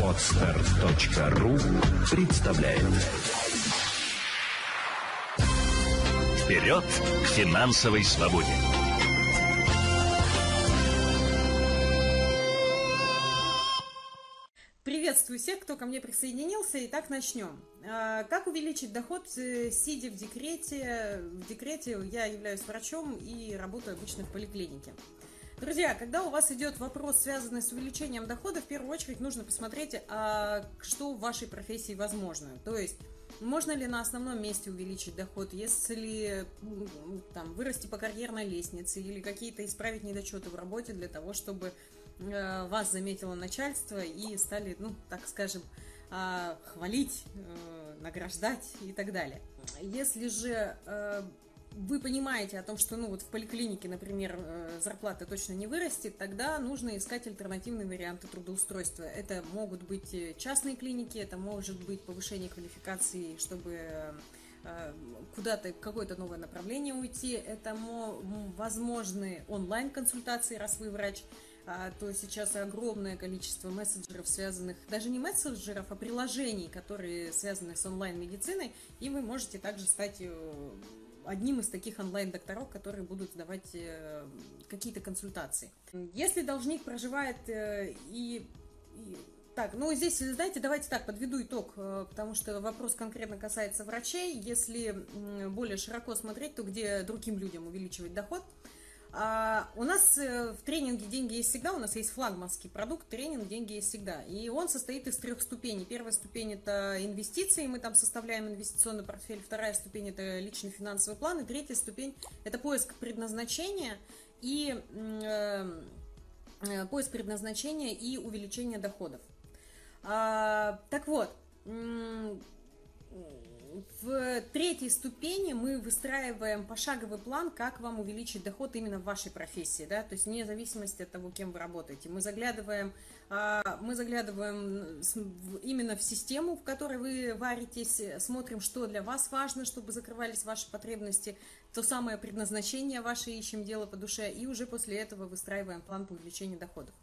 Отстар.ру представляет Вперед к финансовой свободе! Приветствую всех, кто ко мне присоединился. Итак, начнем. А, как увеличить доход, э, сидя в декрете? В декрете я являюсь врачом и работаю обычно в поликлинике. Друзья, когда у вас идет вопрос, связанный с увеличением дохода, в первую очередь нужно посмотреть, а что в вашей профессии возможно. То есть, можно ли на основном месте увеличить доход, если там, вырасти по карьерной лестнице или какие-то исправить недочеты в работе для того, чтобы э, вас заметило начальство и стали, ну, так скажем, э, хвалить, э, награждать и так далее. Если же э, вы понимаете о том, что ну вот в поликлинике, например, э, зарплата точно не вырастет, тогда нужно искать альтернативные варианты трудоустройства. Это могут быть э, частные клиники, это может быть повышение квалификации, чтобы э, куда-то, какое-то новое направление уйти. Это возможны онлайн-консультации, раз вы врач, а, то сейчас огромное количество мессенджеров, связанных, даже не мессенджеров, а приложений, которые связаны с онлайн-медициной, и вы можете также стать одним из таких онлайн-докторов, которые будут давать э, какие-то консультации. Если должник проживает э, и, и так, ну здесь, знаете, давайте так, подведу итог, э, потому что вопрос конкретно касается врачей. Если более широко смотреть, то где другим людям увеличивать доход – а, у нас э, в тренинге «Деньги есть всегда», у нас есть флагманский продукт, тренинг «Деньги есть всегда». И он состоит из трех ступеней. Первая ступень – это инвестиции, мы там составляем инвестиционный портфель. Вторая ступень – это личный финансовый план. И третья ступень – это поиск предназначения и э, э, поиск предназначения и увеличение доходов. А, так вот, в третьей ступени мы выстраиваем пошаговый план, как вам увеличить доход именно в вашей профессии, да, то есть вне зависимости от того, кем вы работаете. Мы заглядываем, а, мы заглядываем именно в систему, в которой вы варитесь, смотрим, что для вас важно, чтобы закрывались ваши потребности, то самое предназначение ваше ищем, дело по душе, и уже после этого выстраиваем план по увеличению доходов.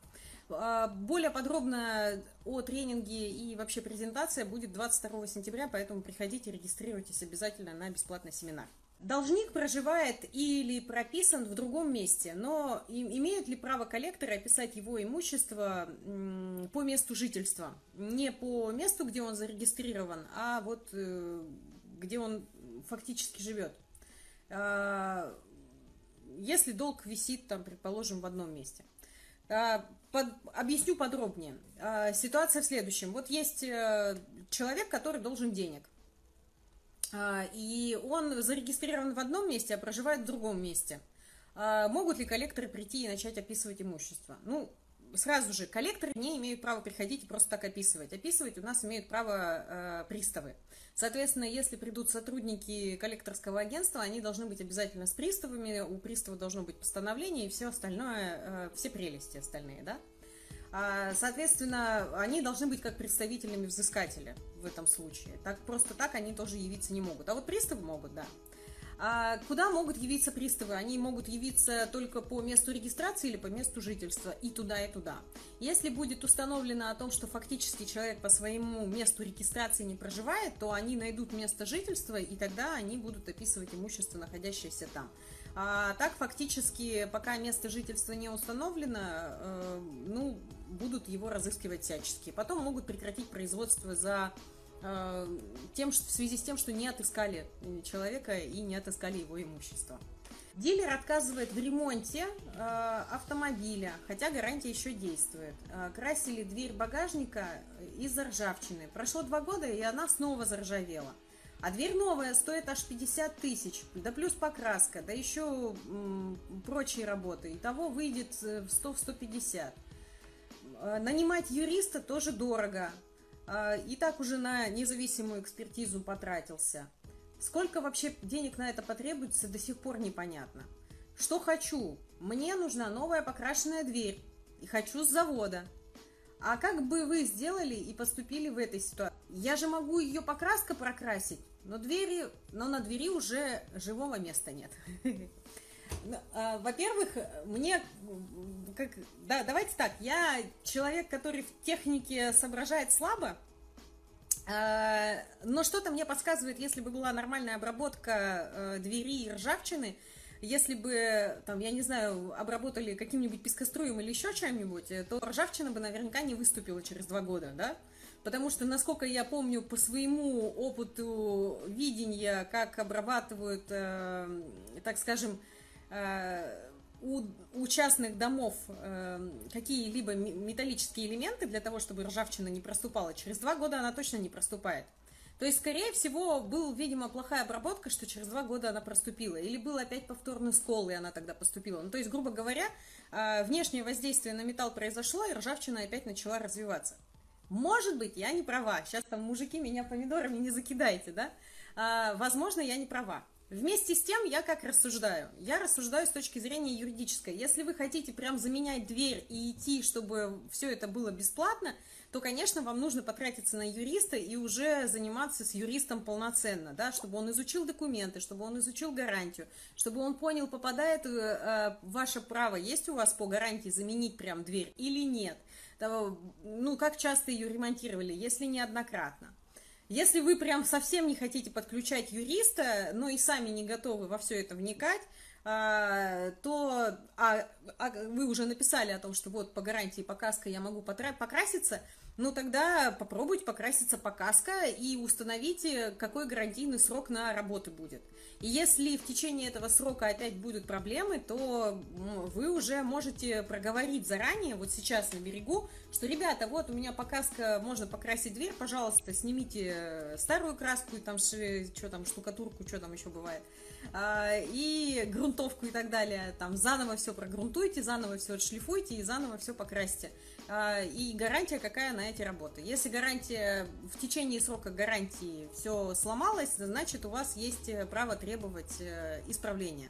А, более подробно о тренинге и вообще презентация будет 22 сентября, поэтому приходите, регистрируйтесь обязательно на бесплатный семинар. Должник проживает или прописан в другом месте, но имеют ли право коллекторы описать его имущество по месту жительства? Не по месту, где он зарегистрирован, а вот э, где он фактически живет. А, если долг висит, там, предположим, в одном месте. А, под, объясню подробнее. А, ситуация в следующем. Вот есть э, человек, который должен денег. А, и он зарегистрирован в одном месте, а проживает в другом месте. Могут ли коллекторы прийти и начать описывать имущество? Ну, сразу же, коллекторы не имеют права приходить и просто так описывать. Описывать у нас имеют право э, приставы. Соответственно, если придут сотрудники коллекторского агентства, они должны быть обязательно с приставами, у пристава должно быть постановление и все остальное, э, все прелести остальные, да? А, соответственно, они должны быть как представителями взыскателя в этом случае. Так просто так они тоже явиться не могут. А вот приставы могут, да. А куда могут явиться приставы? Они могут явиться только по месту регистрации или по месту жительства, и туда, и туда. Если будет установлено о том, что фактически человек по своему месту регистрации не проживает, то они найдут место жительства, и тогда они будут описывать имущество, находящееся там. А так фактически, пока место жительства не установлено, э, ну, будут его разыскивать всячески. Потом могут прекратить производство за тем, что, в связи с тем, что не отыскали человека и не отыскали его имущество. Дилер отказывает в ремонте э, автомобиля, хотя гарантия еще действует. Э, красили дверь багажника из-за ржавчины. Прошло два года, и она снова заржавела. А дверь новая стоит аж 50 тысяч, да плюс покраска, да еще м, прочие работы. Итого выйдет в 100-150. Э, нанимать юриста тоже дорого. А, и так уже на независимую экспертизу потратился. Сколько вообще денег на это потребуется, до сих пор непонятно. Что хочу? Мне нужна новая покрашенная дверь. И хочу с завода. А как бы вы сделали и поступили в этой ситуации? Я же могу ее покраска прокрасить, но двери, но на двери уже живого места нет. Ну, а, во-первых, мне, как, да, давайте так, я человек, который в технике соображает слабо, а, но что-то мне подсказывает, если бы была нормальная обработка э, двери и ржавчины, если бы, там, я не знаю, обработали каким-нибудь пескоструем или еще чем-нибудь, э, то ржавчина бы наверняка не выступила через два года, да? Потому что, насколько я помню по своему опыту видения, как обрабатывают, э, так скажем, у, у частных домов э, какие-либо металлические элементы для того, чтобы ржавчина не проступала, через два года она точно не проступает. То есть, скорее всего, был, видимо, плохая обработка, что через два года она проступила. Или был опять повторный скол, и она тогда поступила. Ну, то есть, грубо говоря, э, внешнее воздействие на металл произошло, и ржавчина опять начала развиваться. Может быть, я не права. Сейчас там мужики меня помидорами не закидайте, да? А, возможно, я не права. Вместе с тем, я как рассуждаю? Я рассуждаю с точки зрения юридической. Если вы хотите прям заменять дверь и идти, чтобы все это было бесплатно, то, конечно, вам нужно потратиться на юриста и уже заниматься с юристом полноценно, да, чтобы он изучил документы, чтобы он изучил гарантию, чтобы он понял, попадает э, ваше право, есть у вас по гарантии заменить прям дверь или нет – ну, как часто ее ремонтировали, если неоднократно. Если вы прям совсем не хотите подключать юриста, но и сами не готовы во все это вникать, а, то а, а вы уже написали о том, что вот по гарантии по каско я могу покраситься, ну тогда попробуйте покраситься по каско и установите, какой гарантийный срок на работы будет. И если в течение этого срока опять будут проблемы, то вы уже можете проговорить заранее, вот сейчас на берегу, что, ребята, вот у меня показка, можно покрасить дверь, пожалуйста, снимите старую краску, и там, что там, штукатурку, что там еще бывает, а, и грунтовку и так далее, там, заново все прогрунтуйте, заново все отшлифуйте и заново все покрасьте. А, и гарантия какая на эти работы. Если гарантия в течение срока гарантии все сломалось, значит у вас есть право требовать э, исправления.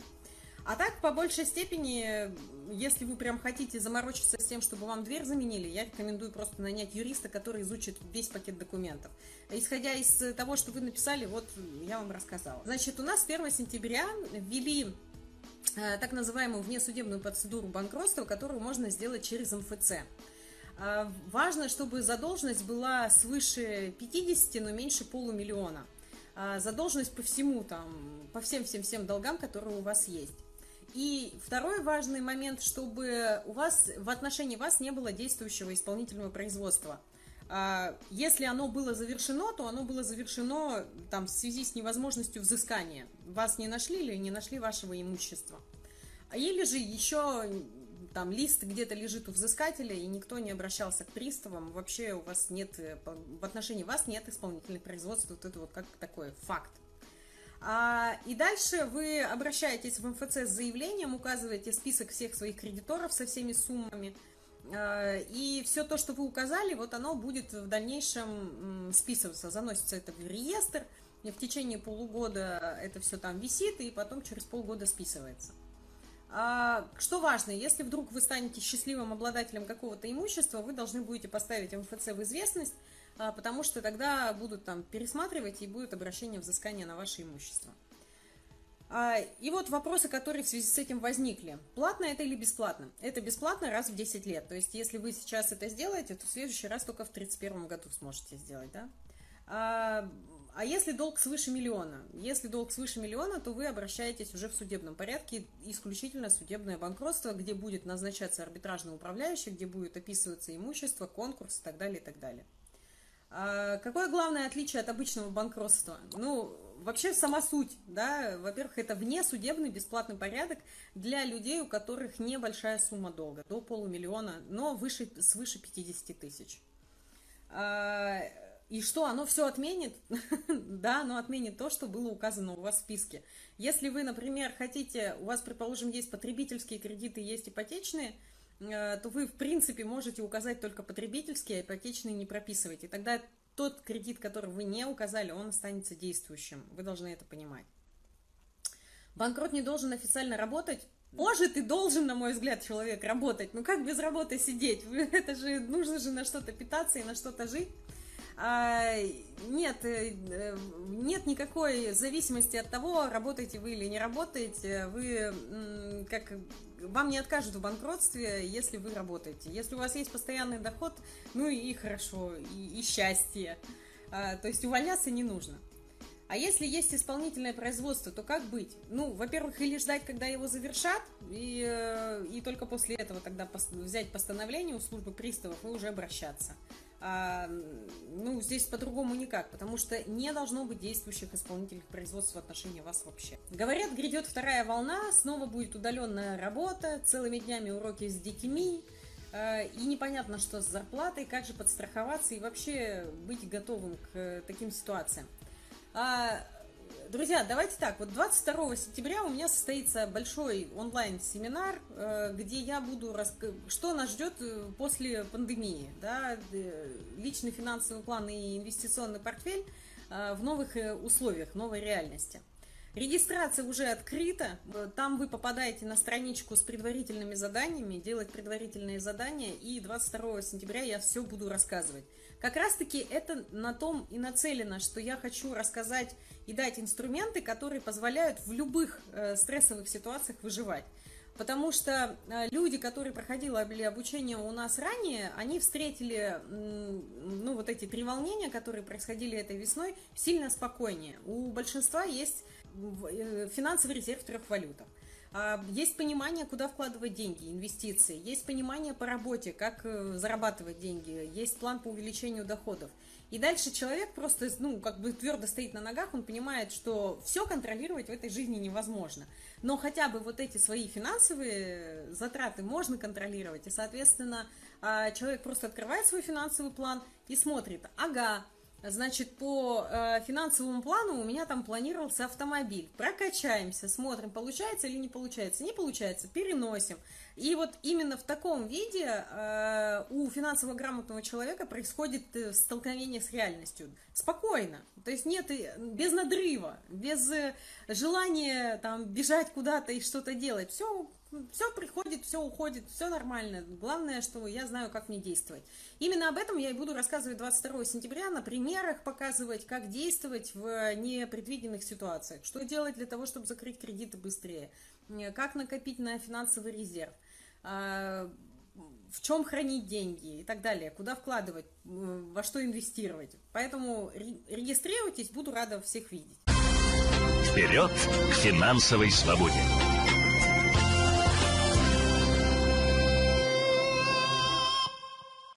А так, по большей степени, если вы прям хотите заморочиться с тем, чтобы вам дверь заменили, я рекомендую просто нанять юриста, который изучит весь пакет документов. Исходя из того, что вы написали, вот я вам рассказала. Значит, у нас 1 сентября ввели э, так называемую внесудебную процедуру банкротства, которую можно сделать через МФЦ. А, важно, чтобы задолженность была свыше 50, но меньше полумиллиона. А, задолженность по всему, там, по всем-всем-всем долгам, которые у вас есть. И второй важный момент, чтобы у вас в отношении вас не было действующего исполнительного производства. А, если оно было завершено, то оно было завершено там, в связи с невозможностью взыскания. Вас не нашли или не нашли вашего имущества. Или же еще там лист где-то лежит у взыскателя, и никто не обращался к приставам, вообще у вас нет, э, в отношении вас нет исполнительных производств, вот это вот как такой факт. А, и дальше вы обращаетесь в МФЦ с заявлением, указываете список всех своих кредиторов со всеми суммами, а, и все то, что вы указали, вот оно будет в дальнейшем списываться, заносится это в реестр, и в течение полугода это все там висит, и потом через полгода списывается. А, что важно, если вдруг вы станете счастливым обладателем какого-то имущества, вы должны будете поставить МФЦ в известность, а, потому что тогда будут там пересматривать и будет обращение взыскания на ваше имущество. А, и вот вопросы, которые в связи с этим возникли. Платно это или бесплатно? Это бесплатно раз в 10 лет. То есть, если вы сейчас это сделаете, то в следующий раз только в 2031 году сможете сделать. Да? А если долг свыше миллиона? Если долг свыше миллиона, то вы обращаетесь уже в судебном порядке, исключительно судебное банкротство, где будет назначаться арбитражный управляющий, где будет описываться имущество, конкурс и так далее, и так далее. А какое главное отличие от обычного банкротства? Ну, вообще сама суть, да, во-первых, это внесудебный бесплатный порядок для людей, у которых небольшая сумма долга, до полумиллиона, но выше, свыше 50 тысяч. И что, оно все отменит? да, оно отменит то, что было указано у вас в списке. Если вы, например, хотите, у вас, предположим, есть потребительские кредиты, есть ипотечные, э, то вы, в принципе, можете указать только потребительские, а ипотечные не прописывать. И тогда тот кредит, который вы не указали, он останется действующим. Вы должны это понимать. Банкрот не должен официально работать. Может и должен, на мой взгляд, человек работать. Ну как без работы сидеть? Это же нужно же на что-то питаться и на что-то жить. А, нет, э, э, нет никакой зависимости от того, работаете вы или не работаете. Вы как вам не откажут в банкротстве, если вы работаете. Если у вас есть постоянный доход, ну и хорошо, и, и счастье. А, то есть увольняться не нужно. А если есть исполнительное производство, то как быть? Ну, во-первых, или ждать, когда его завершат, и, э, и только после этого тогда взять постановление у службы приставов и уже обращаться. А, ну, здесь по-другому никак, потому что не должно быть действующих исполнительных производств в отношении вас вообще. Говорят, грядет вторая волна, снова будет удаленная работа, целыми днями уроки с детьми, а, и непонятно, что с зарплатой, как же подстраховаться и вообще быть готовым к таким ситуациям. А, друзья, давайте так, вот 22 сентября у меня состоится большой онлайн-семинар, э, где я буду, рас... что нас ждет э, после пандемии, да, личный финансовый план и инвестиционный портфель э, в новых условиях, новой реальности. Регистрация уже открыта. Там вы попадаете на страничку с предварительными заданиями, делать предварительные задания, и 22 сентября я все буду рассказывать. Как раз-таки это на том и нацелено, что я хочу рассказать и дать инструменты, которые позволяют в любых э, стрессовых ситуациях выживать. Потому что э, люди, которые проходили обучение у нас ранее, они встретили ну, вот эти три волнения, которые происходили этой весной, сильно спокойнее. У большинства есть финансовый резерв в трех валютах. А, есть понимание, куда вкладывать деньги, инвестиции. Есть понимание по работе, как э, зарабатывать деньги. Есть план по увеличению доходов. И дальше человек просто, ну, как бы твердо стоит на ногах, он понимает, что все контролировать в этой жизни невозможно. Но хотя бы вот эти свои финансовые затраты можно контролировать. И, соответственно, а, человек просто открывает свой финансовый план и смотрит, ага, Значит, по э, финансовому плану у меня там планировался автомобиль. Прокачаемся, смотрим, получается или не получается. Не получается, переносим. И вот именно в таком виде э, у финансово грамотного человека происходит э, столкновение с реальностью. Спокойно. То есть нет, без надрыва, без э, желания там бежать куда-то и что-то делать. Все все приходит, все уходит, все нормально. Главное, что я знаю, как мне действовать. Именно об этом я и буду рассказывать 22 сентября, на примерах показывать, как действовать в непредвиденных ситуациях. Что делать для того, чтобы закрыть кредиты быстрее. Как накопить на финансовый резерв. А, в чем хранить деньги и так далее. Куда вкладывать, во что инвестировать. Поэтому регистрируйтесь, буду рада всех видеть. Вперед к финансовой свободе!